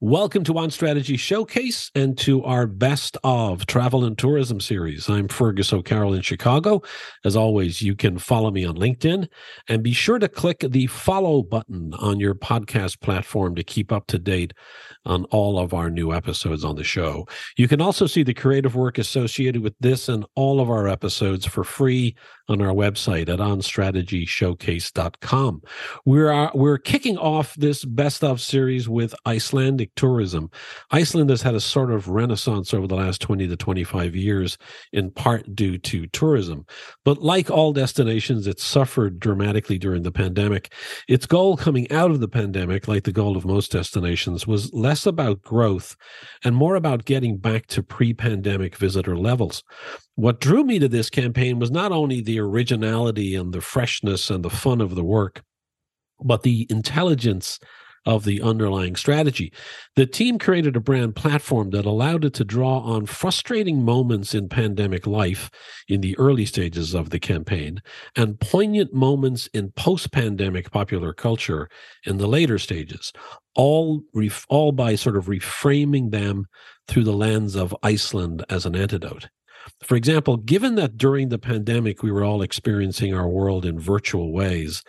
Welcome to On Strategy Showcase and to our Best of Travel and Tourism series. I'm Fergus O'Carroll in Chicago. As always, you can follow me on LinkedIn and be sure to click the follow button on your podcast platform to keep up to date on all of our new episodes on the show. You can also see the creative work associated with this and all of our episodes for free on our website at onstrategyshowcase.com. We're uh, we're kicking off this best of series with Icelandic tourism. Iceland has had a sort of renaissance over the last 20 to 25 years in part due to tourism. But like all destinations it suffered dramatically during the pandemic. Its goal coming out of the pandemic like the goal of most destinations was less about growth and more about getting back to pre-pandemic visitor levels. What drew me to this campaign was not only the originality and the freshness and the fun of the work, but the intelligence of the underlying strategy. The team created a brand platform that allowed it to draw on frustrating moments in pandemic life in the early stages of the campaign and poignant moments in post pandemic popular culture in the later stages, all, ref- all by sort of reframing them through the lens of Iceland as an antidote. For example, given that during the pandemic we were all experiencing our world in virtual ways,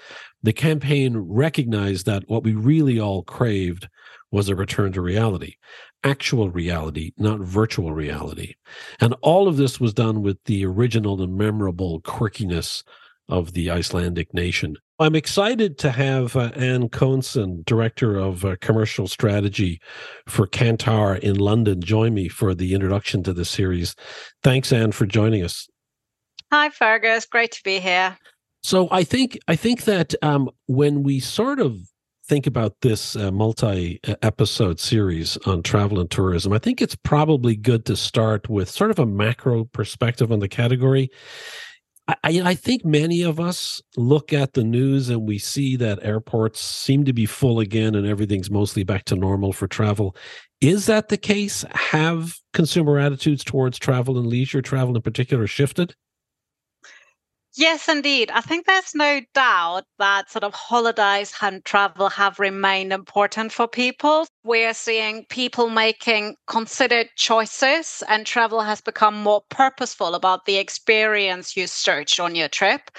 the campaign recognized that what we really all craved was a return to reality, actual reality, not virtual reality. And all of this was done with the original and memorable quirkiness of the Icelandic nation. I'm excited to have uh, Anne Coenson, Director of uh, Commercial Strategy for Kantar in London, join me for the introduction to the series. Thanks, Anne, for joining us. Hi, Fergus. Great to be here. So I think I think that um, when we sort of think about this uh, multi-episode series on travel and tourism, I think it's probably good to start with sort of a macro perspective on the category I, I, think many of us look at the news and we see that airports seem to be full again and everything's mostly back to normal for travel. Is that the case? Have consumer attitudes towards travel and leisure travel in particular shifted? Yes, indeed. I think there's no doubt that sort of holidays and travel have remained important for people. We're seeing people making considered choices, and travel has become more purposeful about the experience you search on your trip.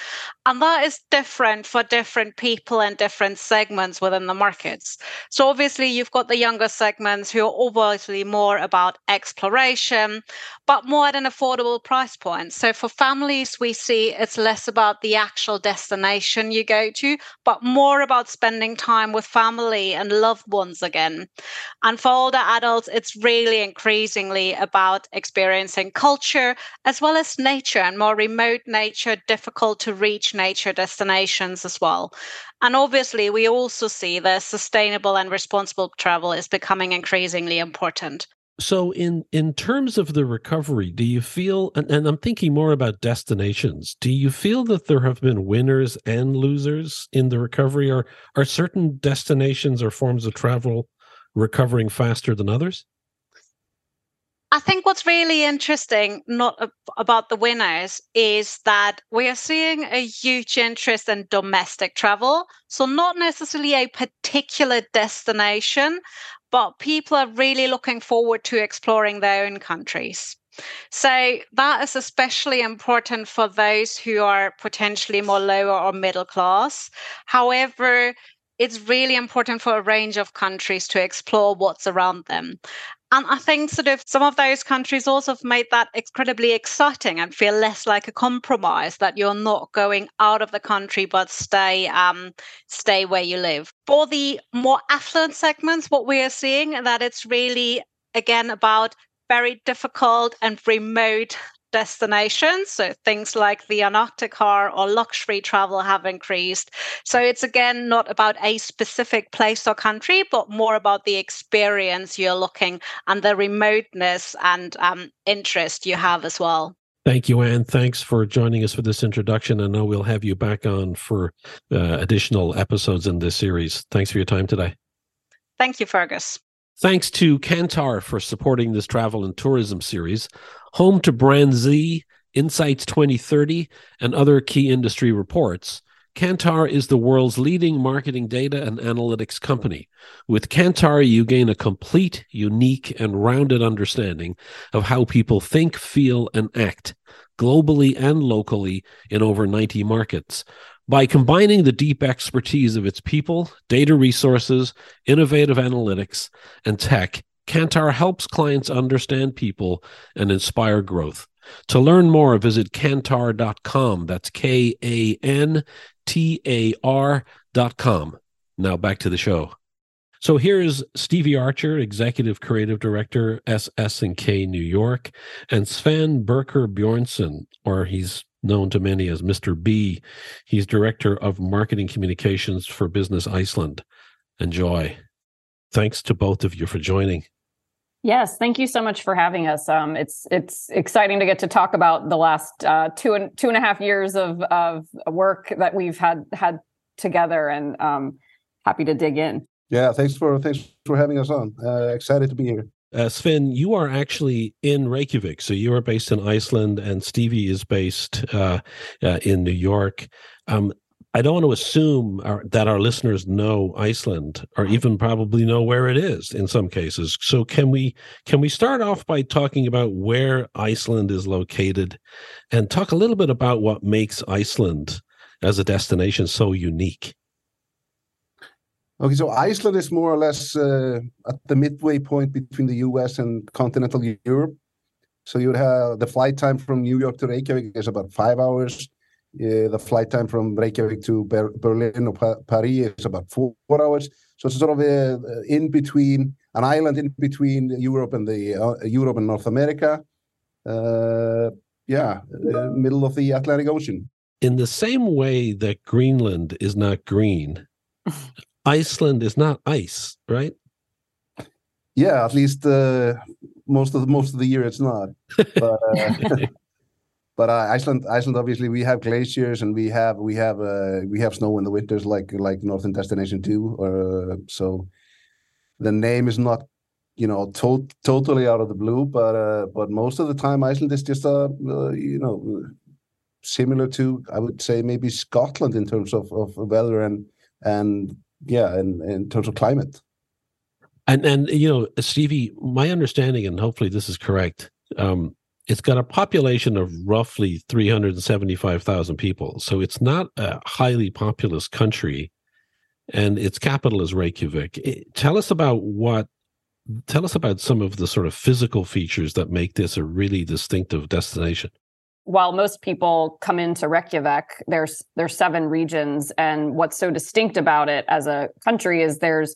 And that is different for different people and different segments within the markets. So, obviously, you've got the younger segments who are obviously more about exploration, but more at an affordable price point. So, for families, we see it's less about the actual destination you go to, but more about spending time with family and loved ones again. And for older adults, it's really increasingly about experiencing culture as well as nature and more remote nature, difficult to reach nature destinations as well. And obviously, we also see that sustainable and responsible travel is becoming increasingly important so in in terms of the recovery do you feel and, and, i'm thinking more about destinations do you feel that there have been winners and losers in the recovery or are certain destinations or forms of travel recovering faster than others I think what's really interesting, not about the winners, is that we are seeing a huge interest in domestic travel. So, not necessarily a particular destination, but people are really looking forward to exploring their own countries. So that is especially important for those who are potentially more lower or middle class. However, it's really important for a range of countries to explore what's around them. And I think sort of some of those countries also have made that incredibly exciting and feel less like a compromise that you're not going out of the country but stay um, stay where you live. For the more affluent segments, what we are seeing that it's really again about very difficult and remote destinations. So things like the Antarctica or luxury travel have increased. So it's again not about a specific place or country, but more about the experience you're looking and the remoteness and um, interest you have as well. Thank you, Anne. Thanks for joining us for this introduction. I know we'll have you back on for uh, additional episodes in this series. Thanks for your time today. Thank you, Fergus. Thanks to Kantar for supporting this travel and tourism series home to BrandZ, Insights 2030, and other key industry reports. Kantar is the world's leading marketing data and analytics company. With Kantar, you gain a complete, unique, and rounded understanding of how people think, feel, and act globally and locally in over 90 markets. By combining the deep expertise of its people, data resources, innovative analytics, and tech, Kantar helps clients understand people and inspire growth. To learn more, visit kantar.com. That's K A N T A R.com. Now back to the show. So here's Stevie Archer, Executive Creative Director, SS&K New York, and Sven Birkir Bjornson, or he's known to many as Mr. B. He's Director of Marketing Communications for Business Iceland. Enjoy. Thanks to both of you for joining. Yes, thank you so much for having us. Um, it's it's exciting to get to talk about the last uh, two and two and a half years of of work that we've had had together, and um, happy to dig in. Yeah, thanks for thanks for having us on. Uh, excited to be here. Uh, Sven, you are actually in Reykjavik, so you are based in Iceland, and Stevie is based uh, uh, in New York. Um, I don't want to assume our, that our listeners know Iceland or even probably know where it is in some cases. So can we can we start off by talking about where Iceland is located and talk a little bit about what makes Iceland as a destination so unique? Okay, so Iceland is more or less uh, at the midway point between the US and continental Europe. So you have the flight time from New York to Reykjavik is about five hours the flight time from Reykjavik to Ber Berlin or pa Paris is about four, four, hours. So it's sort of a, uh, in between an island in between Europe and the uh, Europe and North America. Uh, yeah, uh, middle of the Atlantic Ocean. In the same way that Greenland is not green, Iceland is not ice, right? Yeah, at least uh, most of the most of the year it's not. But, but uh, Iceland, Iceland, obviously, we have glaciers and we have we have uh, we have snow in the winters, like like Northern Destination too. Or uh, so, the name is not, you know, to- totally out of the blue, but uh, but most of the time, Iceland is just a uh, you know similar to I would say maybe Scotland in terms of of weather and and yeah, and in terms of climate. And and you know, Stevie, my understanding, and hopefully this is correct. Um, it's got a population of roughly 375,000 people. So it's not a highly populous country and its capital is Reykjavik. tell us about what tell us about some of the sort of physical features that make this a really distinctive destination. While most people come into Reykjavik, there's there's seven regions and what's so distinct about it as a country is there's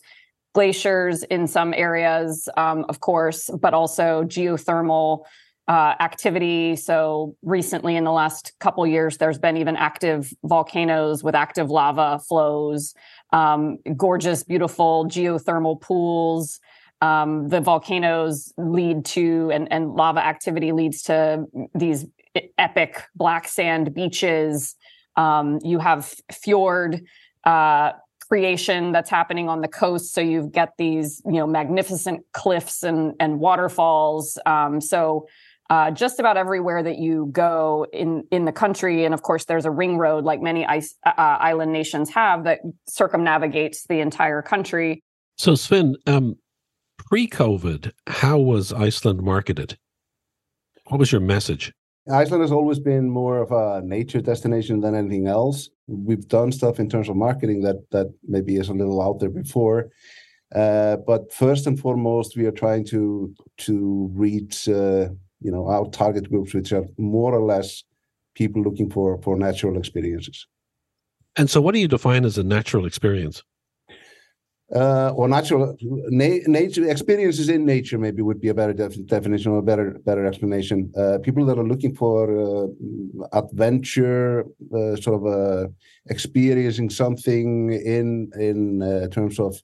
glaciers in some areas, um, of course, but also geothermal uh, activity. So recently, in the last couple years, there's been even active volcanoes with active lava flows, um, gorgeous, beautiful geothermal pools. Um, the volcanoes lead to, and, and lava activity leads to these epic black sand beaches. Um, you have fjord uh, creation that's happening on the coast. So you get these, you know, magnificent cliffs and and waterfalls. Um, so uh, just about everywhere that you go in in the country, and of course, there's a ring road like many ice, uh, uh island nations have that circumnavigates the entire country. So, Sven, um, pre-COVID, how was Iceland marketed? What was your message? Iceland has always been more of a nature destination than anything else. We've done stuff in terms of marketing that that maybe is a little out there before, uh, but first and foremost, we are trying to to reach uh, you know our target groups, which are more or less people looking for for natural experiences. And so, what do you define as a natural experience? Uh, or natural na- nature experiences in nature maybe would be a better def- definition or a better better explanation. Uh, people that are looking for uh, adventure, uh, sort of uh, experiencing something in in uh, terms of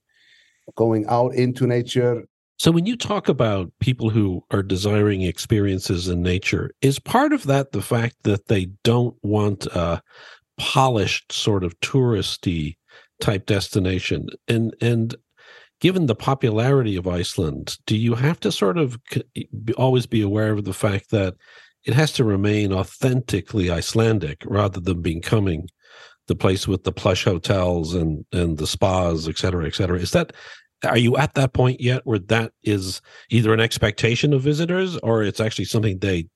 going out into nature so when you talk about people who are desiring experiences in nature, is part of that the fact that they don't want a polished sort of touristy type destination? And and given the popularity of Iceland, do you have to sort of always be aware of the fact that it has to remain authentically Icelandic rather than becoming the place with the plush hotels and and the spas, et cetera, et cetera. Is that are you at that point yet where that is either an expectation of visitors or it's actually something they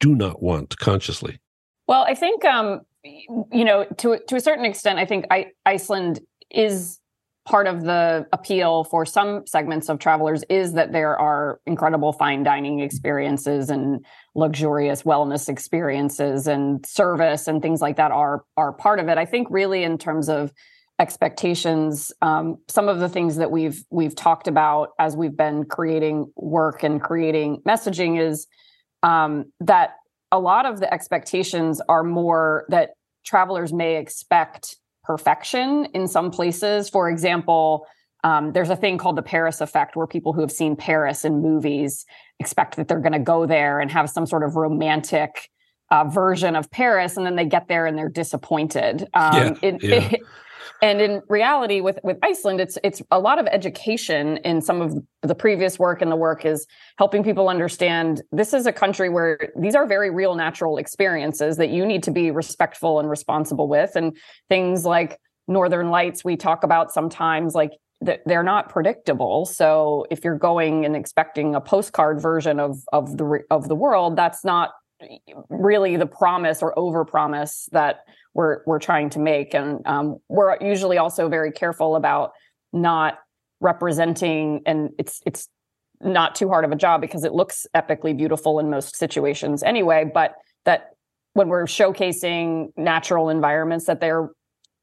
do not want consciously? Well, I think um, you know to to a certain extent, I think I, Iceland is part of the appeal for some segments of travelers is that there are incredible fine dining experiences and luxurious wellness experiences and service and things like that are are part of it. I think really in terms of expectations um, some of the things that we've we've talked about as we've been creating work and creating messaging is um, that a lot of the expectations are more that travelers may expect perfection in some places for example um, there's a thing called the paris effect where people who have seen paris in movies expect that they're going to go there and have some sort of romantic uh, version of Paris, and then they get there and they're disappointed. Um, yeah, it, yeah. It, and in reality, with with Iceland, it's it's a lot of education. In some of the previous work, and the work is helping people understand this is a country where these are very real, natural experiences that you need to be respectful and responsible with, and things like northern lights we talk about sometimes like they're not predictable so if you're going and expecting a postcard version of of the of the world that's not really the promise or over promise that we're we're trying to make. And um, we're usually also very careful about not representing and it's it's not too hard of a job because it looks epically beautiful in most situations anyway but that when we're showcasing natural environments that they're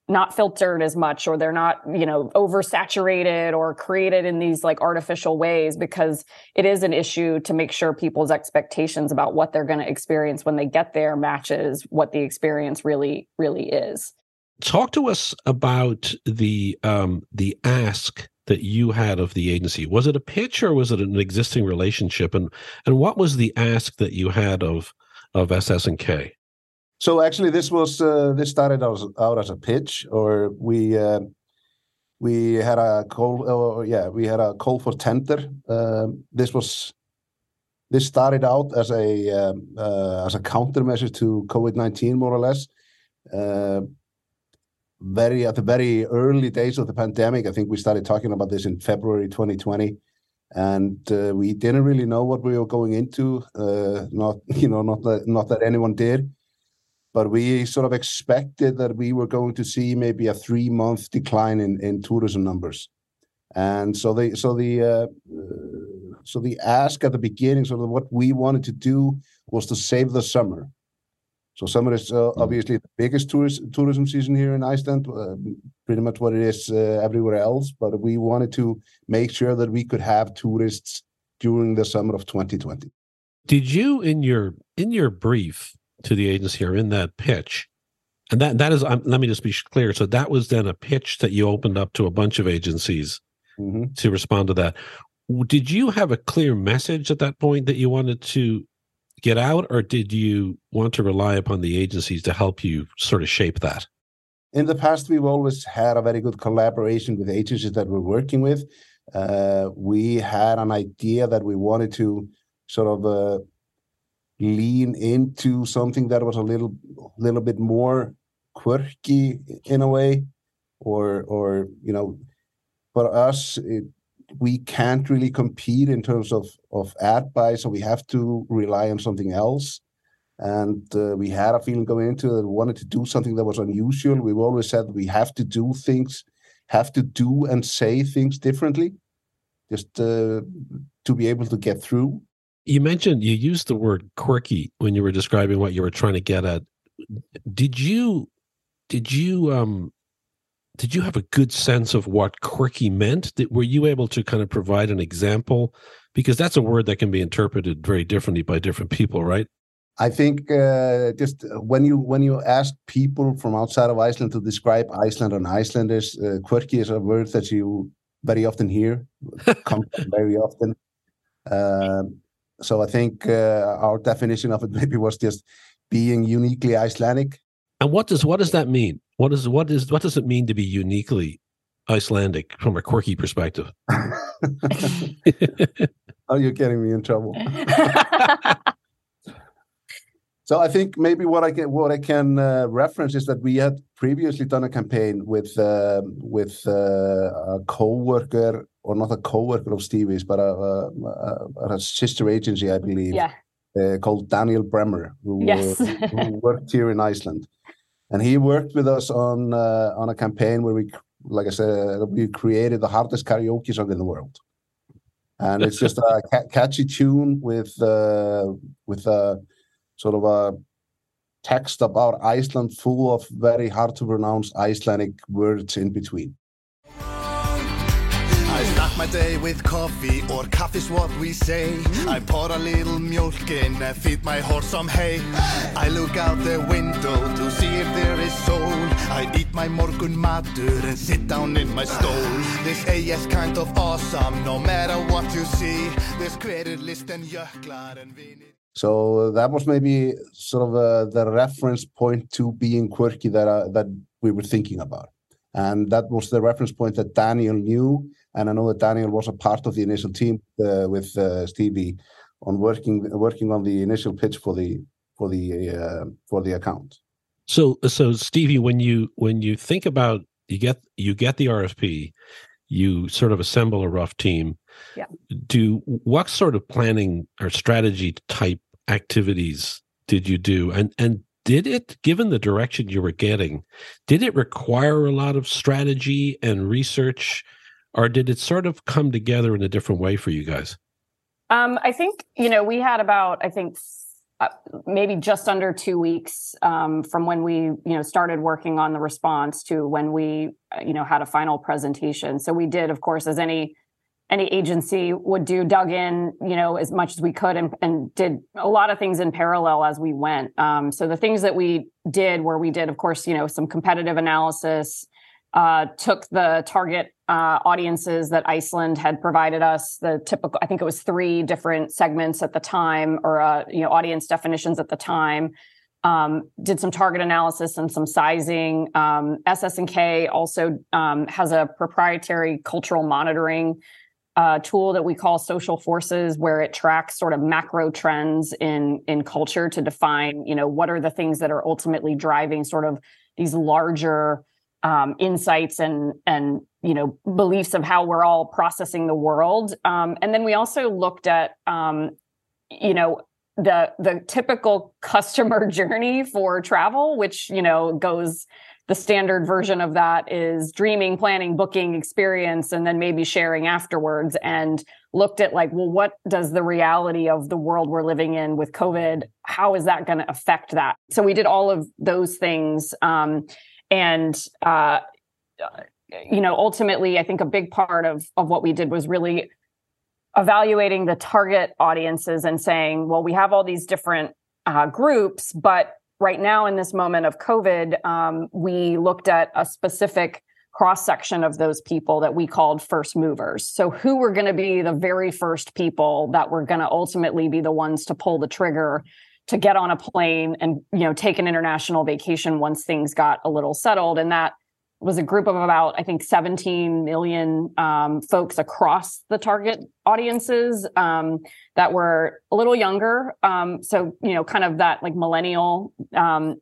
not filtered as much or they're not you know oversaturated or created in these like artificial ways because it is an issue to make sure people's expectations about what they're going to experience when they get there matches what the experience really really is. Talk to us about the um the ask that you had of the agency. Was it a pitch or was it an existing relationship? And and what was the ask that you had of of ss and k so actually, this was uh, this started out, out as a pitch, or we uh, we had a call. Uh, yeah, we had a call for tender. Uh, this was this started out as a um, uh, as a countermeasure to COVID nineteen, more or less. Uh, very at the very early days of the pandemic, I think we started talking about this in February 2020 and uh, we didn't really know what we were going into. Uh, not you know, not that not that anyone did but we sort of expected that we were going to see maybe a three month decline in, in tourism numbers. And so the so the uh, uh, so the ask at the beginning, sort of what we wanted to do was to save the summer. So summer is uh, mm-hmm. obviously the biggest tourist tourism season here in Iceland, uh, pretty much what it is uh, everywhere else. But we wanted to make sure that we could have tourists during the summer of 2020. Did you in your in your brief to the agency or in that pitch. And that that is um, let me just be clear. So that was then a pitch that you opened up to a bunch of agencies mm-hmm. to respond to that. Did you have a clear message at that point that you wanted to get out or did you want to rely upon the agencies to help you sort of shape that? In the past we've always had a very good collaboration with agencies that we're working with. Uh, we had an idea that we wanted to sort of uh, lean into something that was a little little bit more quirky in a way or or you know for us it, we can't really compete in terms of of ad buy so we have to rely on something else. And uh, we had a feeling going into it that we wanted to do something that was unusual. We've always said we have to do things have to do and say things differently just uh, to be able to get through you mentioned you used the word quirky when you were describing what you were trying to get at. Did you did you um did you have a good sense of what quirky meant? Did, were you able to kind of provide an example? Because that's a word that can be interpreted very differently by different people, right? I think uh, just when you when you ask people from outside of Iceland to describe Iceland on Icelanders, uh, quirky is a word that you very often hear, come very often. Um, so I think uh, our definition of it maybe was just being uniquely Icelandic. And what does what does that mean? What is what is what does it mean to be uniquely Icelandic from a quirky perspective? oh, you're getting me in trouble. So I think maybe what I can what I can uh, reference is that we had previously done a campaign with uh, with uh, a co-worker or not a co-worker of Stevie's, but a, a, a sister agency, I believe, yeah. Uh, called Daniel Bremer, who, yes. who, worked here in Iceland, and he worked with us on uh, on a campaign where we, like I said, we created the hardest karaoke song in the world, and it's just a ca- catchy tune with uh, with a sort of a text about Iceland full of very hard to pronounce Icelandic words in between. I start my day with coffee, or coffee's what we say. I pour a little milk in and feed my horse some hay. I look out the window to see if there is soul. I eat my morgun matur and sit down in my. This A is kind of awesome, no matter what you see. Credit list and and. So that was maybe sort of uh, the reference point to being quirky that uh, that we were thinking about, and that was the reference point that Daniel knew, and I know that Daniel was a part of the initial team uh, with uh, Stevie on working working on the initial pitch for the for the uh, for the account. So so Stevie, when you when you think about you get you get the RFP, you sort of assemble a rough team. Yeah. Do what sort of planning or strategy type activities did you do? And and did it given the direction you were getting did it require a lot of strategy and research or did it sort of come together in a different way for you guys? Um, i think you know we had about i think uh, maybe just under two weeks um, from when we you know started working on the response to when we uh, you know had a final presentation. So we did of course as any any agency would do dug in you know as much as we could and, and did a lot of things in parallel as we went. Um, so the things that we did where we did of course you know some competitive analysis uh, took the target uh, audiences that iceland had provided us the typical i think it was three different segments at the time or uh, you know audience definitions at the time. Um, did some target analysis and some sizing. Um, ss&k also um, has a proprietary cultural monitoring uh, tool that we call social forces where it tracks sort of macro trends in in culture to define you know what are the things that are ultimately driving sort of these larger um, insights and and you know beliefs of how we're all processing the world. Um, and then we also looked at um, you know the the typical customer journey for travel which you know goes the standard version of that is dreaming, planning, booking, experience, and then maybe sharing afterwards. And looked at like, well, what does the reality of the world we're living in with COVID, how is that going to affect that? So we did all of those things. Um, and, uh, you know, ultimately, I think a big part of, of what we did was really evaluating the target audiences and saying, well, we have all these different uh, groups, but right now in this moment of COVID, um, we looked at a specific cross section of those people that we called first movers. So, who were going to be the very first people that were going to ultimately be the ones to pull the trigger to get on a plane and you know take an international vacation once things got a little settled, and that was a group of about I think 17 million um, folks across the target audiences um, that were a little younger. Um, so you know, kind of that like millennial um,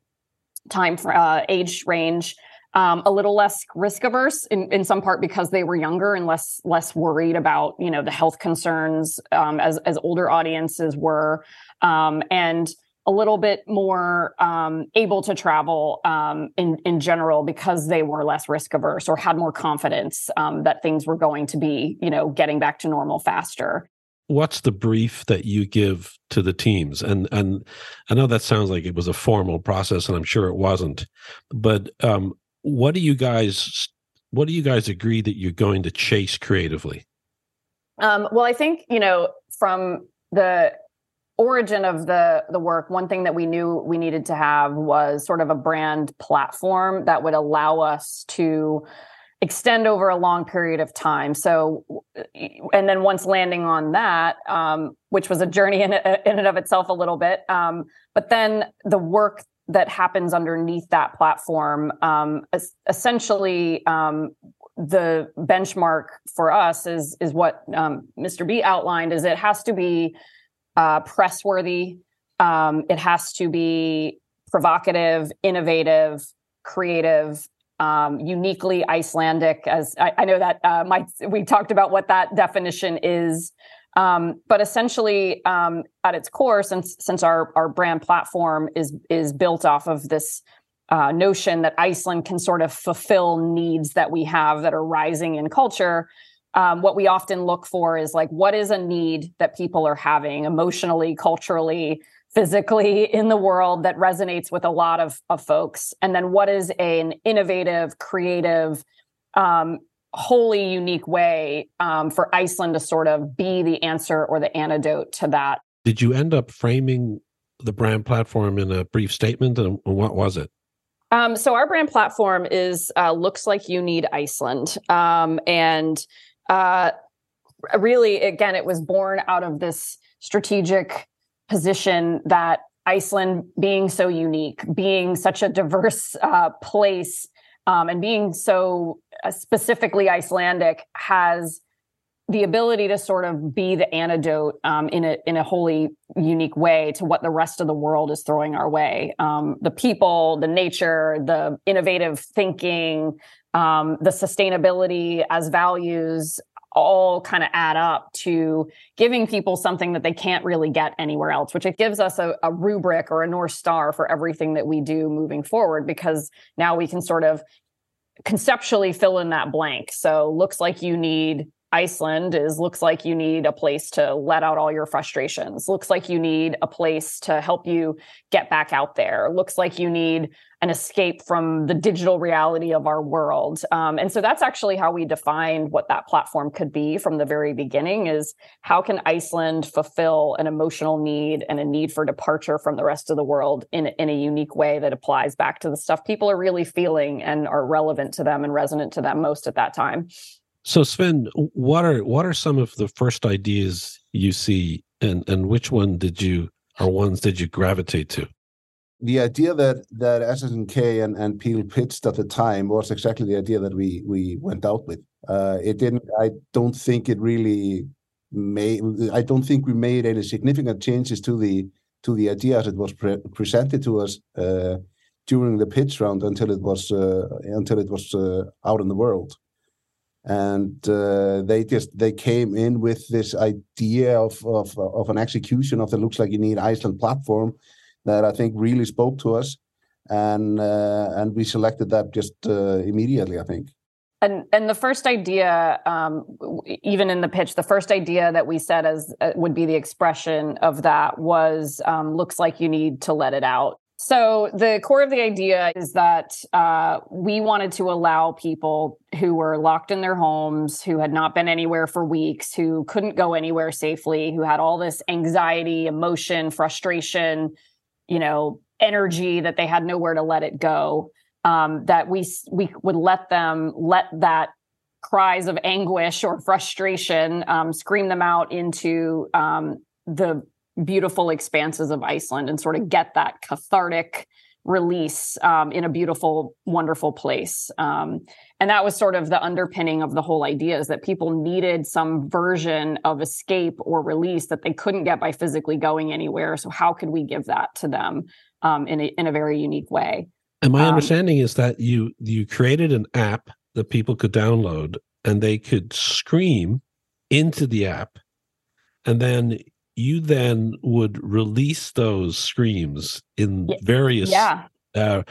time for, uh, age range. Um, a little less risk averse in, in some part because they were younger and less less worried about you know the health concerns um, as as older audiences were and a little bit more um, able to travel um, in in general because they were less risk averse or had more confidence um, that things were going to be you know getting back to normal faster. What's the brief that you give to the teams? And and I know that sounds like it was a formal process, and I'm sure it wasn't. But um, what do you guys what do you guys agree that you're going to chase creatively? Um, well, I think you know from the origin of the the work one thing that we knew we needed to have was sort of a brand platform that would allow us to extend over a long period of time so and then once landing on that um, which was a journey in, in and of itself a little bit um, but then the work that happens underneath that platform um, essentially um, the benchmark for us is is what um, Mr. B outlined is it has to be uh, press worthy. Um, it has to be provocative, innovative, creative, um, uniquely Icelandic. As I, I know that uh, my, we talked about what that definition is, um, but essentially, um, at its core, since since our our brand platform is is built off of this uh, notion that Iceland can sort of fulfill needs that we have that are rising in culture. Um, what we often look for is like, what is a need that people are having emotionally, culturally, physically in the world that resonates with a lot of, of folks? And then what is a, an innovative, creative, um, wholly unique way um, for Iceland to sort of be the answer or the antidote to that? Did you end up framing the brand platform in a brief statement? And what was it? Um, so our brand platform is uh, looks like you need Iceland, um, and uh, really, again, it was born out of this strategic position that Iceland, being so unique, being such a diverse uh, place, um, and being so uh, specifically Icelandic, has the ability to sort of be the antidote um, in a in a wholly unique way to what the rest of the world is throwing our way. Um, the people, the nature, the innovative thinking, um, the sustainability as values all kind of add up to giving people something that they can't really get anywhere else, which it gives us a, a rubric or a North Star for everything that we do moving forward, because now we can sort of conceptually fill in that blank. So looks like you need Iceland is looks like you need a place to let out all your frustrations. Looks like you need a place to help you get back out there. Looks like you need an escape from the digital reality of our world. Um, and so that's actually how we defined what that platform could be from the very beginning is how can Iceland fulfill an emotional need and a need for departure from the rest of the world in, in a unique way that applies back to the stuff people are really feeling and are relevant to them and resonant to them most at that time. So Sven, what are what are some of the first ideas you see and and which one did you or ones did you gravitate to? The idea that that SS&K and, and Peel pitched at the time was exactly the idea that we we went out with. Uh, it didn't I don't think it really made I don't think we made any significant changes to the to the idea as it was pre- presented to us uh, during the pitch round until it was uh, until it was uh, out in the world and uh, they just they came in with this idea of, of of an execution of the looks like you need Iceland platform that I think really spoke to us, and uh, and we selected that just uh, immediately. I think. And and the first idea, um, even in the pitch, the first idea that we said as uh, would be the expression of that was um, looks like you need to let it out. So, the core of the idea is that uh, we wanted to allow people who were locked in their homes, who had not been anywhere for weeks, who couldn't go anywhere safely, who had all this anxiety, emotion, frustration, you know, energy that they had nowhere to let it go. Um, that we we would let them let that cries of anguish or frustration um, scream them out into um, the beautiful expanses of Iceland and sort of get that cathartic release um, in a beautiful, wonderful place. Um, and that was sort of the underpinning of the whole idea is that people needed some version of escape or release that they couldn't get by physically going anywhere. So how could we give that to them um, in, a, in a very unique way? And my um, understanding is that you you created an app that people could download and they could scream into the app and then you then would release those screams in various yeah. uh,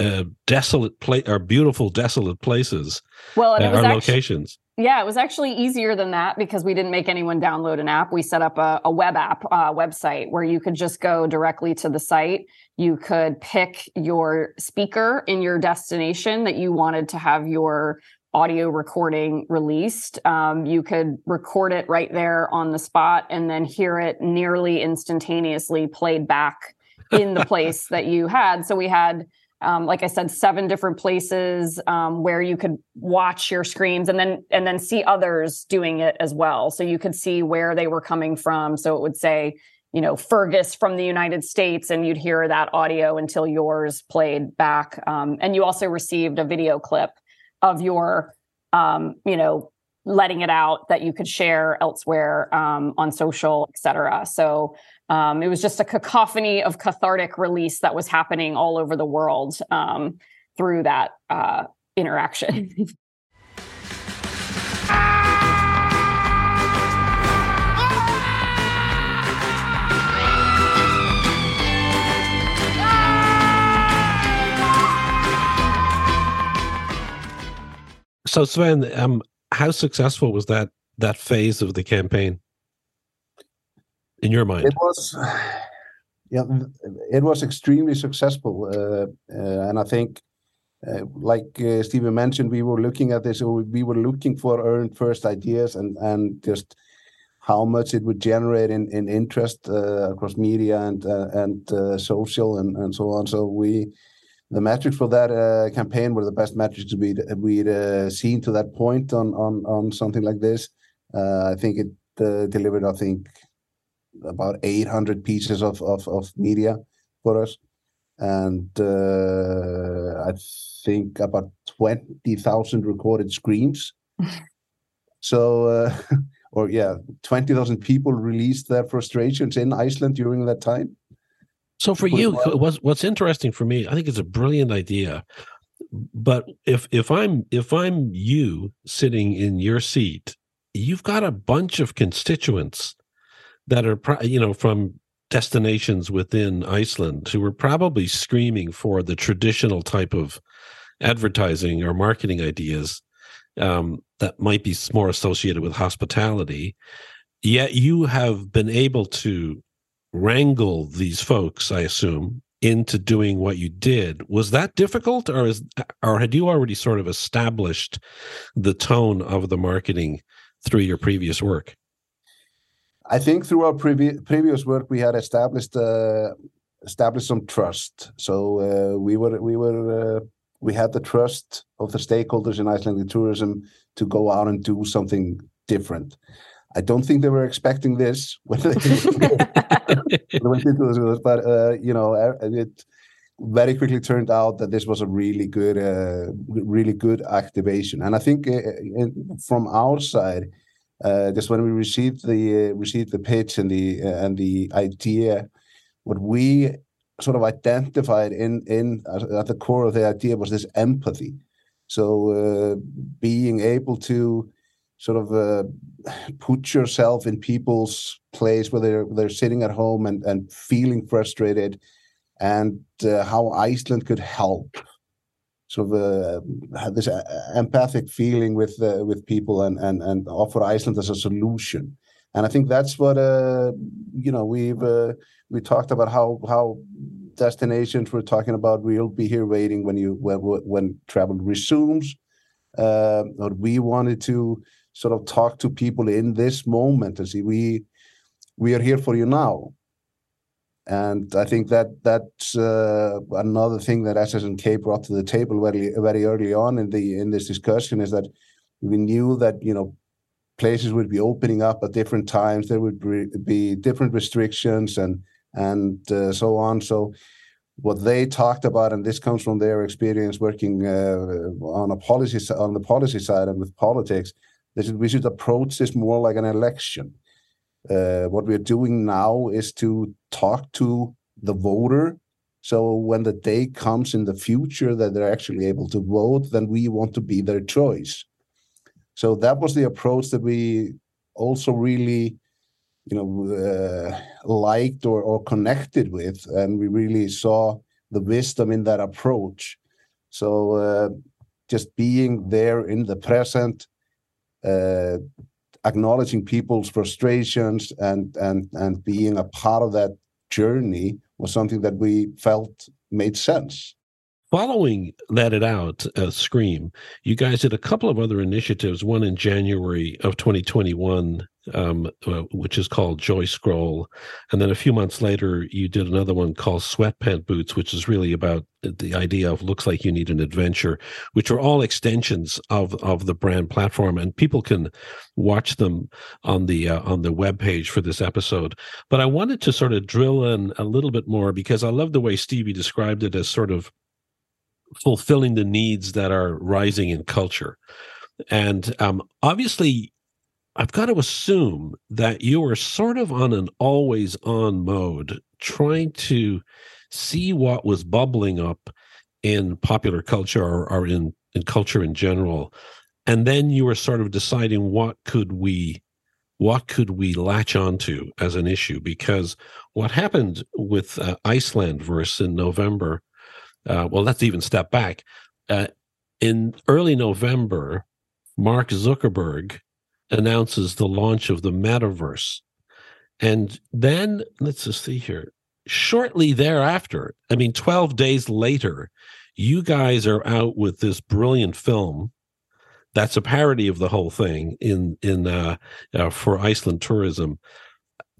uh, desolate place or beautiful desolate places well and uh, it was actually, locations. yeah it was actually easier than that because we didn't make anyone download an app. We set up a, a web app uh, website where you could just go directly to the site. You could pick your speaker in your destination that you wanted to have your audio recording released. Um, you could record it right there on the spot and then hear it nearly instantaneously played back in the place that you had. So we had, um, like I said, seven different places um, where you could watch your screens and then and then see others doing it as well. So you could see where they were coming from. So it would say, you know, Fergus from the United States, and you'd hear that audio until yours played back. Um, and you also received a video clip of your um, you know letting it out that you could share elsewhere um, on social, etc. So um, it was just a cacophony of cathartic release that was happening all over the world um, through that uh, interaction. So Sven, um, how successful was that that phase of the campaign in your mind? It was, yeah, it was extremely successful, uh, uh, and I think, uh, like uh, Steven mentioned, we were looking at this. We were looking for earned first ideas and and just how much it would generate in in interest uh, across media and uh, and social and and so on. So we the metrics for that uh, campaign were the best metrics we'd we'd uh, seen to that point on on on something like this. Uh, I think it uh, delivered, I think, about 800 pieces of of, of media for us, and uh, I think about 20,000 recorded screams. so. Uh, or yeah, twenty thousand people released their frustrations in Iceland during that time. So for you, what's what's interesting for me, I think it's a brilliant idea. But if if I'm if I'm you sitting in your seat, you've got a bunch of constituents that are you know from destinations within Iceland who are probably screaming for the traditional type of advertising or marketing ideas um, that might be more associated with hospitality. Yet you have been able to wrangle these folks, I assume, into doing what you did. Was that difficult, or is or had you already sort of established the tone of the marketing through your previous work? I think through our previous previous work, we had established uh, established some trust. So uh, we were we were uh, we had the trust of the stakeholders in Icelandic tourism to go out and do something different. I don't think they were expecting this when they, went into this, but uh, you know, it very quickly turned out that this was a really good, uh, really good activation. And I think uh, from our side, uh, just when we received the uh, received the pitch and the uh, and the idea, what we sort of identified in in at the core of the idea was this empathy. So being able to sort of uh, put yourself in people's place where they're they're sitting at home and and feeling frustrated, and uh, how Iceland could help. Sort of uh, this uh, empathic feeling with uh, with people and and and offer Iceland as a solution. And I think that's what uh, you know we've we talked about how how destinations we're talking about we'll be here waiting when you when when travel resumes. Uh, we wanted to sort of talk to people in this moment. And see we we are here for you now. And I think that that's uh, another thing that SS&K brought to the table very very early on in the in this discussion is that we knew that you know places would be opening up at different times. There would be different restrictions and and uh, so on. So what they talked about and this comes from their experience working uh, on a policy on the policy side and with politics we should approach this more like an election. Uh, what we're doing now is to talk to the voter. So when the day comes in the future that they're actually able to vote, then we want to be their choice. So that was the approach that we also really, you know, uh, liked or, or connected with, and we really saw the wisdom in that approach. So uh, just being there in the present, uh, acknowledging people's frustrations and and and being a part of that journey was something that we felt made sense. Following Let It Out, uh, Scream, you guys did a couple of other initiatives, one in January of 2021 um, uh, which is called Joy Scroll. And then a few months later, you did another one called Sweatpant Boots, which is really about the idea of looks like you need an adventure, which are all extensions of of the brand platform, and people can watch them on the uh, on the web page for this episode. But I wanted to sort of drill in a little bit more because I love the way Stevie described it as sort of fulfilling the needs that are rising in culture And um, obviously, I've got to assume that you were sort of on an always on mode, trying to see what was bubbling up in popular culture or, or in, in culture in general. And then you were sort of deciding what could we what could we latch onto as an issue? Because what happened with uh, Icelandverse in November, uh, well, let's even step back. Uh, in early November, Mark Zuckerberg announces the launch of the metaverse. And then, let's just see here, shortly thereafter, I mean, 12 days later, you guys are out with this brilliant film that's a parody of the whole thing in in uh, uh, for Iceland tourism.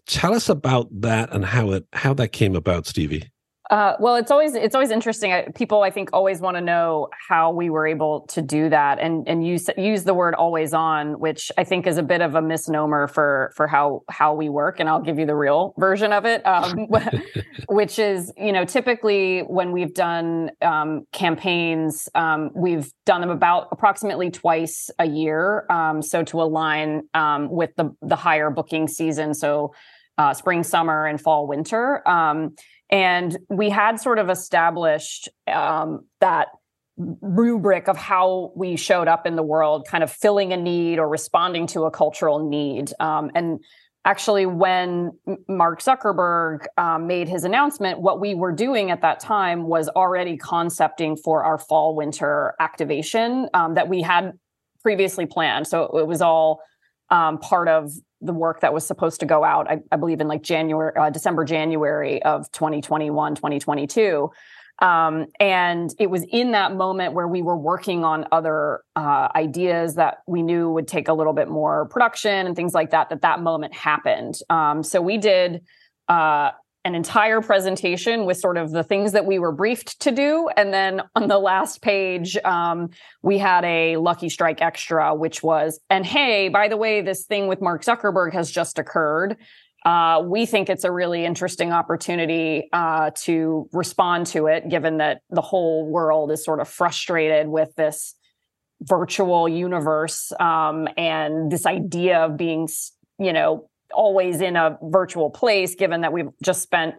Tell us about that and how it how that came about, Stevie. Uh, well, it's always it's always interesting. People, I think, always want to know how we were able to do that, and and use use the word "always on," which I think is a bit of a misnomer for for how how we work. And I'll give you the real version of it, um, which is you know typically when we've done um, campaigns, um, we've done them about approximately twice a year, um, so to align um, with the the higher booking season. So. Uh, spring, summer, and fall, winter. Um, and we had sort of established um, that rubric of how we showed up in the world, kind of filling a need or responding to a cultural need. Um, and actually, when Mark Zuckerberg um, made his announcement, what we were doing at that time was already concepting for our fall winter activation um, that we had previously planned. So it was all um, part of the work that was supposed to go out, I, I believe in like January, uh, December, January of 2021, 2022. Um, and it was in that moment where we were working on other uh, ideas that we knew would take a little bit more production and things like that, that that moment happened. Um, so we did uh, an entire presentation with sort of the things that we were briefed to do. And then on the last page, um, we had a lucky strike extra, which was, and hey, by the way, this thing with Mark Zuckerberg has just occurred. Uh, we think it's a really interesting opportunity uh, to respond to it, given that the whole world is sort of frustrated with this virtual universe um, and this idea of being, you know, always in a virtual place, given that we've just spent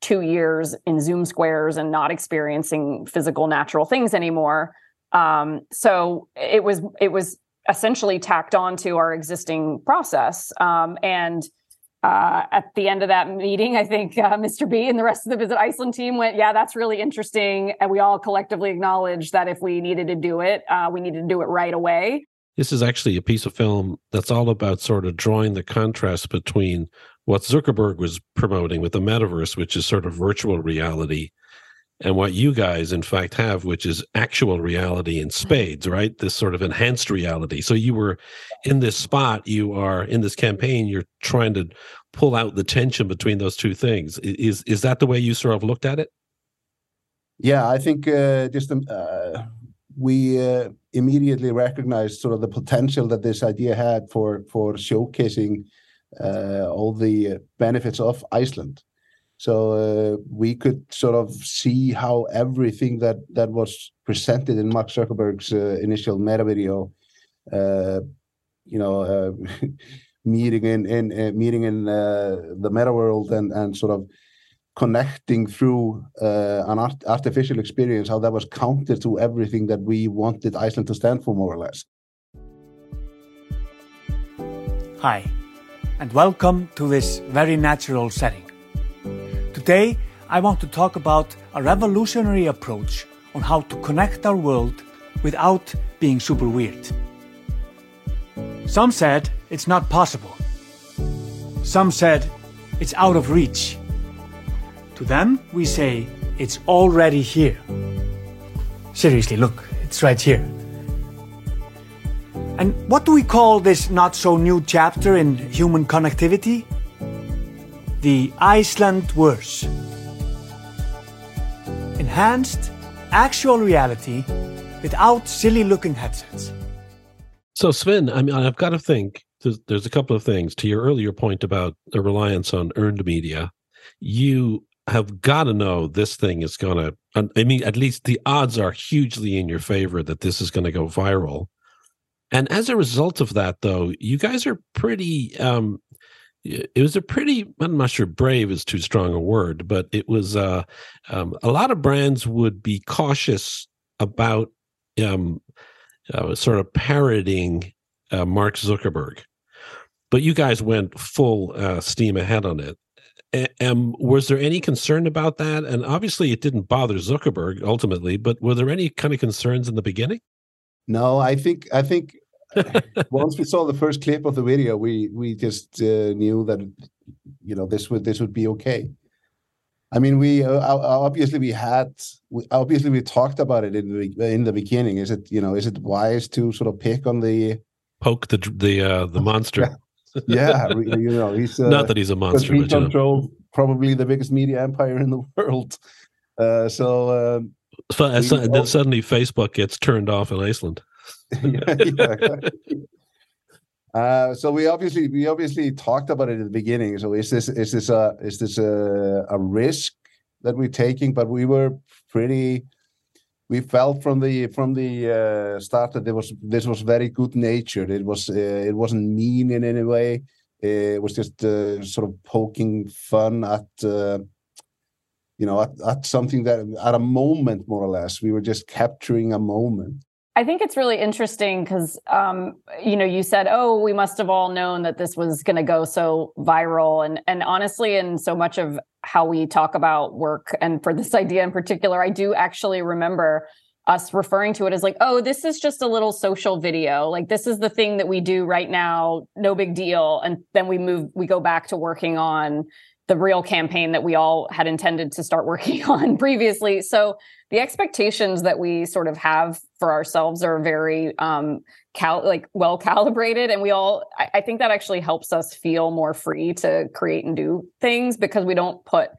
two years in Zoom squares and not experiencing physical natural things anymore. Um, so it was it was essentially tacked on to our existing process. Um, and uh, at the end of that meeting, I think uh, Mr. B and the rest of the Visit Iceland team went, "Yeah, that's really interesting," and we all collectively acknowledged that if we needed to do it, uh, we needed to do it right away. This is actually a piece of film that's all about sort of drawing the contrast between what Zuckerberg was promoting with the metaverse, which is sort of virtual reality, and what you guys, in fact, have, which is actual reality in spades, right? This sort of enhanced reality. So you were in this spot, you are in this campaign, you're trying to pull out the tension between those two things. Is is that the way you sort of looked at it? Yeah, I think uh, just um, uh, we uh, immediately recognized sort of the potential that this idea had for for showcasing uh, all the benefits of Iceland. So uh, we could sort of see how everything that that was presented in Mark Zuckerberg's uh, initial meta video, uh, you know, meeting in in meeting in the meta world and and sort of connecting through uh, an art artificial experience, how that was counter to everything that we wanted Iceland to stand for, more or less. Hi, and welcome to this very natural setting. Today, I want to talk about a revolutionary approach on how to connect our world without being super weird. Some said it's not possible. Some said it's out of reach. To them, we say, it's already here. Seriously, look, it's right here. And what do we call this not so new chapter in human connectivity? The Icelandverse. Enhanced, actual reality without silly looking headsets. So, Sven, I mean, I've got to think there's, there's a couple of things to your earlier point about the reliance on earned media. You have got to know this thing is going to, I mean, at least the odds are hugely in your favor that this is going to go viral. And as a result of that, though, you guys are pretty. Um, it was a pretty. I'm not sure brave is too strong a word, but it was. Uh, um, a lot of brands would be cautious about um, uh, sort of parroting uh, Mark Zuckerberg, but you guys went full uh, steam ahead on it. Um, was there any concern about that? And obviously, it didn't bother Zuckerberg ultimately, but were there any kind of concerns in the beginning? No, I think I think once we saw the first clip of the video, we we just uh, knew that you know this would this would be okay. I mean, we uh, obviously we had obviously we talked about it in the in the beginning. Is it you know is it wise to sort of pick on the poke the the uh, the monster? Yeah, you know he's uh, not that he's a monster, he controlled you know. probably the biggest media empire in the world. Uh, so, um, so and then suddenly Facebook gets turned off in Iceland. yeah, yeah. Uh, so we obviously we obviously talked about it at the beginning. So is this is this a is this a, a risk that we're taking? But we were pretty. We felt from the from the uh, start that there was this was very good natured. It was uh, it wasn't mean in any way. It was just uh, sort of poking fun at uh, you know at, at something that at a moment more or less. We were just capturing a moment. I think it's really interesting because, um, you know, you said, "Oh, we must have all known that this was going to go so viral," and and honestly, in so much of how we talk about work, and for this idea in particular, I do actually remember us referring to it as like, "Oh, this is just a little social video. Like this is the thing that we do right now. No big deal." And then we move, we go back to working on the real campaign that we all had intended to start working on previously. So the expectations that we sort of have for ourselves are very um cal- like well calibrated and we all I, I think that actually helps us feel more free to create and do things because we don't put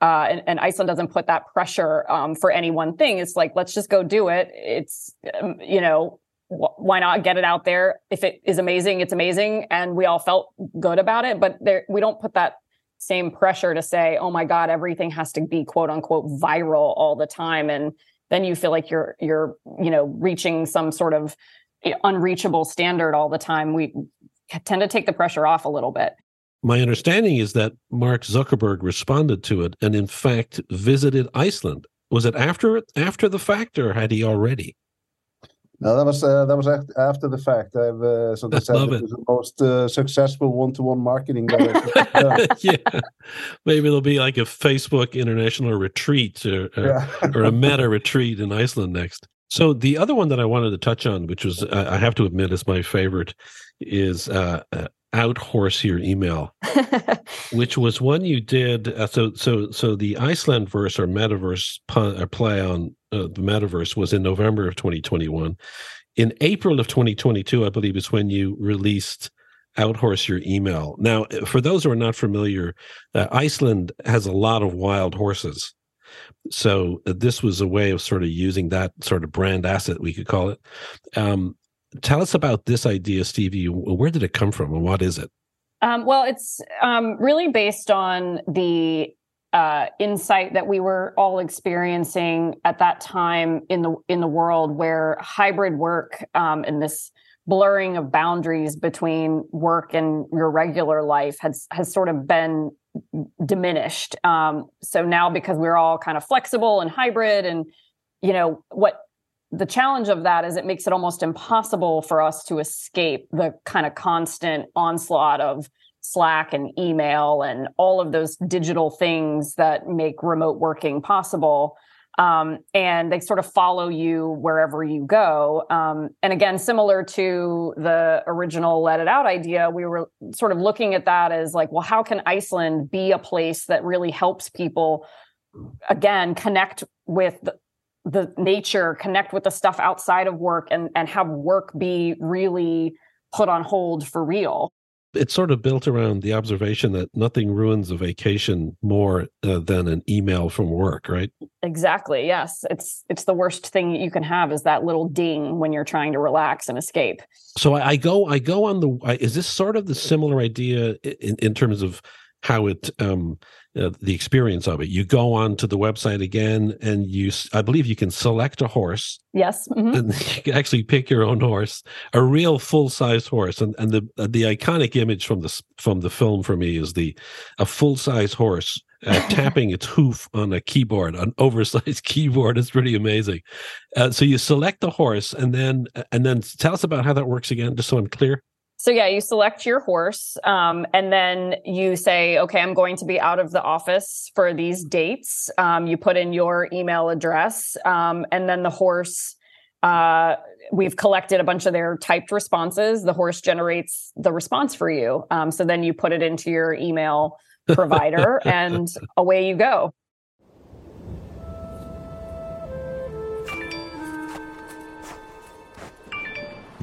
uh, and, and, Iceland doesn't put that pressure um, for any one thing. It's like let's just go do it. It's um, you know wh- why not get it out there? If it is amazing, it's amazing, and we all felt good about it. But there, we don't put that same pressure to say, oh my God, everything has to be quote unquote viral all the time. And then you feel like you're you're, you know, reaching some sort of unreachable standard all the time. We tend to take the pressure off a little bit. My understanding is that Mark Zuckerberg responded to it and in fact visited Iceland. Was it after after the fact or had he already? No, that was uh, that was after the fact. I've uh, so said it. it was the most uh, successful one-to-one marketing. yeah, maybe there'll be like a Facebook international retreat or or, yeah. or a meta retreat in Iceland next. So the other one that I wanted to touch on, which was I have to admit is my favorite, is uh, uh out horse your email, which was one you did. Uh, so so so the Iceland verse or metaverse pun, uh, play on uh, the metaverse was in November of 2021. In April of 2022, I believe is when you released outhorse your email. Now, uh, for those who are not familiar, uh, Iceland has a lot of wild horses. So uh, this was a way of sort of using that sort of brand asset, we could call it. Um, tell us about this idea, Stevie. Where did it come from, and what is it? Um, well, it's um, really based on the uh, insight that we were all experiencing at that time in the in the world, where hybrid work um, and this blurring of boundaries between work and your regular life has has sort of been diminished. Um, so now, because we're all kind of flexible and hybrid, and you know what the challenge of that is it makes it almost impossible for us to escape the kind of constant onslaught of Slack and email and all of those digital things that make remote working possible. Um, and they sort of follow you wherever you go. Um, and again, similar to the original Let It Out idea, we were sort of looking at that as like, well, how can Iceland be a place that really helps people, again, connect with the, the nature, connect with the stuff outside of work, and and have work be really put on hold for real. It's sort of built around the observation that nothing ruins a vacation more uh, than an email from work right? Exactly yes. It's it's the worst thing you can have is that little ding when you're trying to relax and escape. So i, I go i go on the I, is this sort of the similar idea in, in terms of how it um, uh, the experience of it. You go on to the website again, and you, I believe, you can select a horse. Yes, mm-hmm. and you can actually pick your own horse, a real full size horse. And and the uh, the iconic image from the from the film for me is the a full size horse uh, tapping its hoof on a keyboard, an oversized keyboard. It's pretty amazing. Uh, so you select the horse, and then and then tell us about how that works again, just so I'm clear. So yeah, you select your horse, um, and then you say, "Okay, I'm going to be out of the office for these dates." Um, you put in your email address, um, and then the horse. Uh, we've collected a bunch of their typed responses. The horse generates the response for you. Um, so then you put it into your email provider, and away you go.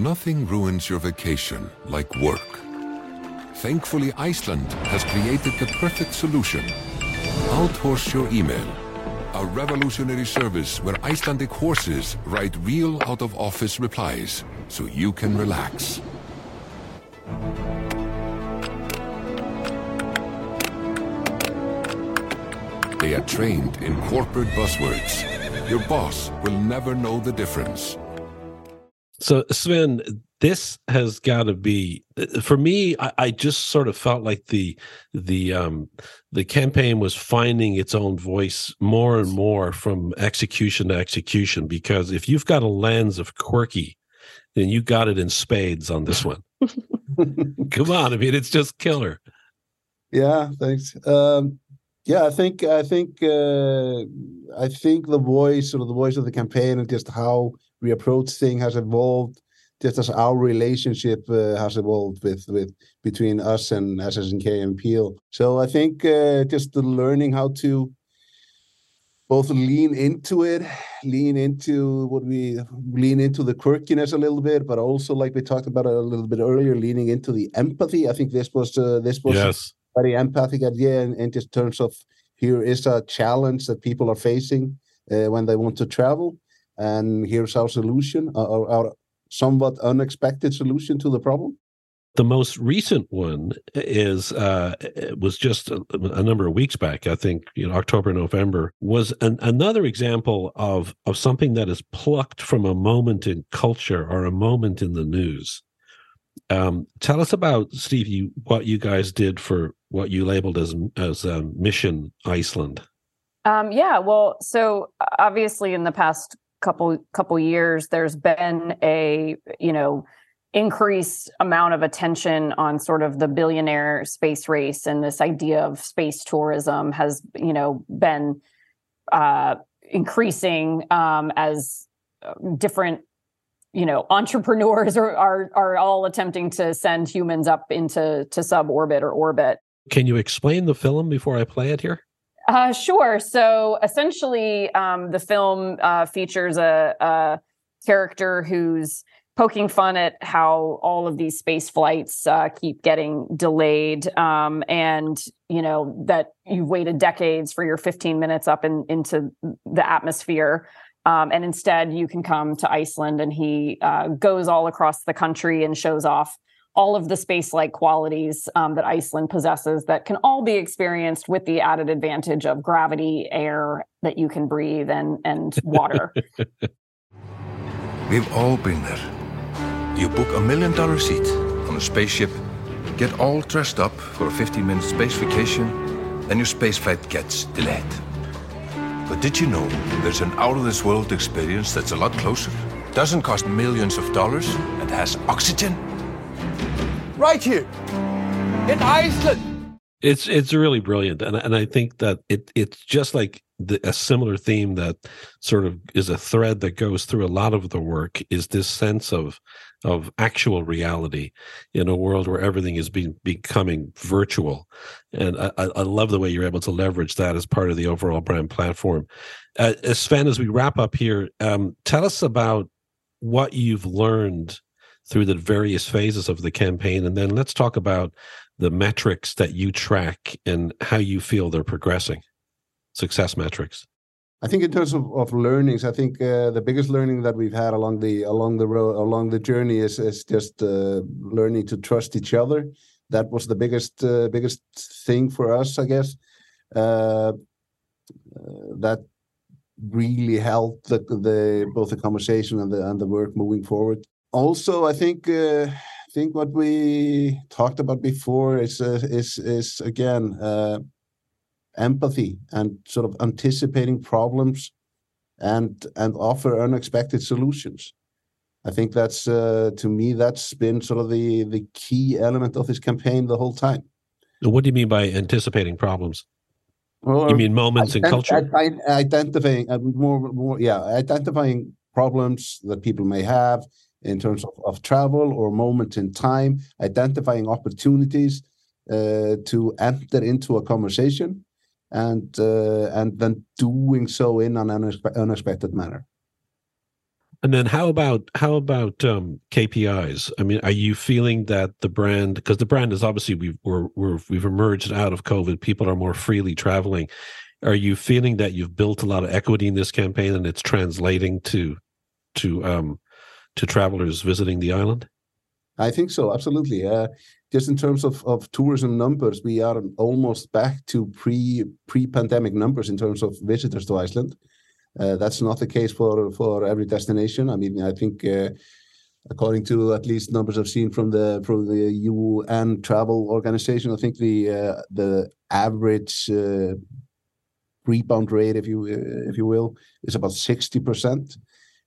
Nothing ruins your vacation like work. Thankfully, Iceland has created the perfect solution. Outhorse your email. A revolutionary service where Icelandic horses write real out-of-office replies so you can relax. They are trained in corporate buzzwords. Your boss will never know the difference. So Sven, this has got to be for me. I, I, just sort of felt like the the um, the campaign was finding its own voice more and more from execution to execution. Because if you've got a lens of quirky, then you got it in spades on this one. Come on, I mean it's just killer. Yeah, thanks. Um, yeah, I think I think uh, I think the voice or the voice of the campaign and just how approach things has evolved just as our relationship uh, has evolved with with between us and SS&K and Peel. So I think uh, just the learning how to both lean into it, lean into what we lean into the quirkiness a little bit, but also like we talked about a little bit earlier, leaning into the empathy. I think this was uh, this was yes. a very empathic idea in, in just terms of here is a challenge that people are facing uh, when they want to travel and here's our solution, our, our somewhat unexpected solution to the problem. The most recent one is uh, was just a, a, number of weeks back. I think you know October, November was an, another example of of something that is plucked from a moment in culture or a moment in the news. Um, tell us about Steve, you what you guys did for what you labeled as as um, Mission Iceland. Um, yeah, well, so obviously in the past couple couple years there's been a you know increased amount of attention on sort of the billionaire space race and this idea of space tourism has you know been uh, increasing um, as uh, different you know entrepreneurs are, are are all attempting to send humans up into to suborbit or orbit. Can you explain the film before i play it here uh, sure. So essentially, um, the film uh, features a, a, character who's poking fun at how all of these space flights uh, keep getting delayed, um, and you know that you've waited decades for your 15 minutes up in, into the atmosphere. Um, and instead, you can come to Iceland, and he uh, goes all across the country and shows off all of the space like qualities um, that Iceland possesses that can all be experienced with the added advantage of gravity, air that you can breathe, and, and water. We've all been there. You book a million dollar seat on a spaceship, get all dressed up for a 15 minute space vacation, then your space flight gets delayed. But did you know there's an out of this world experience that's a lot closer? Doesn't cost millions of dollars and has oxygen? Right here in Iceland. It's it's really brilliant, and and I think that it it's just like the, a similar theme that sort of is a thread that goes through a lot of the work is this sense of of actual reality in a world where everything is being becoming virtual, and I, I love the way you're able to leverage that as part of the overall brand platform. Uh, Sven, as we wrap up here, um, tell us about what you've learned through the various phases of the campaign. And then let's talk about the metrics that you track and how you feel they're progressing, success metrics. I think in terms of, of learnings, I think uh, the biggest learning that we've had along the along the road along the journey is is just uh, learning to trust each other, that was the biggest uh, biggest thing for us, I guess. Uh, that really helped the, the both the conversation and the and the work moving forward. Also, I think uh, I think what we talked about before is uh, is is again uh, empathy and sort of anticipating problems and and offer unexpected solutions. I think that's uh, to me that's been sort of the the key element of this campaign the whole time. What do you mean by anticipating problems? Well, you mean moments in culture? Identifying uh, more, more, yeah, identifying problems that people may have in terms of, of travel or moments in time, identifying opportunities uh, to enter into a conversation, and uh, and then doing so in an unexpe- unexpected manner. And then how about how about um, KPIs? I mean, are you feeling that the brand because the brand is obviously we've we're, we're we've emerged out of COVID, people are more freely traveling. Are you feeling that you've built a lot of equity in this campaign and it's translating to to um to travelers visiting the island? I think so, absolutely. Uh, just in terms of, of tourism numbers, we are almost back to pre pre pandemic numbers in terms of visitors to Iceland. Uh, that's not the case for for every destination. I mean, I think uh, according to at least numbers I've seen from the from the UN travel organization, I think the uh, the average uh, rebound rate, if you if you will, is about sixty percent.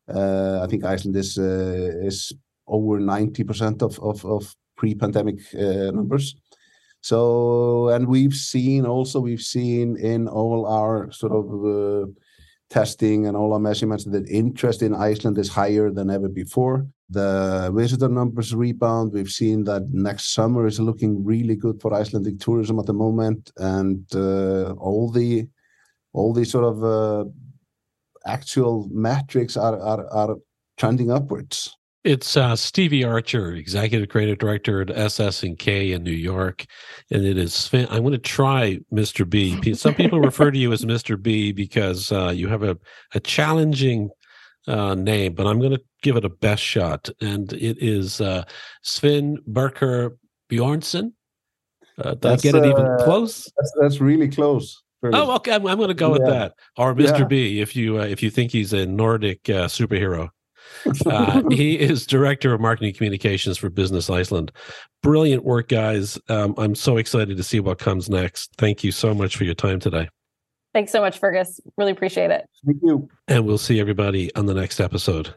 Uh, I think Iceland is is over ninety percent of of, of pre-pandemic numbers. So, and we've seen also we've seen in all our sort of testing and all our measurements that interest in Iceland is higher than ever before. The visitor numbers rebound. We've seen that next summer is looking really good for Icelandic tourism at the moment, and uh, all the all the sort of uh, actual metrics are, are are trending upwards. It's uh, Stevie Archer, executive creative director at SS and K in New York, and it is. I'm going to try Mr. B. Some people refer to you as Mr. B because uh, you have a a challenging uh, name, but I'm going to give it a best shot, and it is uh, Sven Birkir Bjornson. Uh, did that's, I get it even uh, close? That's, that's really close. Oh, okay. I'm, I'm going to go yeah. with that, or Mr. Yeah. B, if you uh, if you think he's a Nordic superhero. Uh, he is director of marketing communications for Business Iceland. Brilliant work, guys. Um, I'm so excited to see what comes next. Thank you so much for your time today. Thanks so much, Fergus. Really appreciate it. Thank you. And we'll see everybody on the next episode.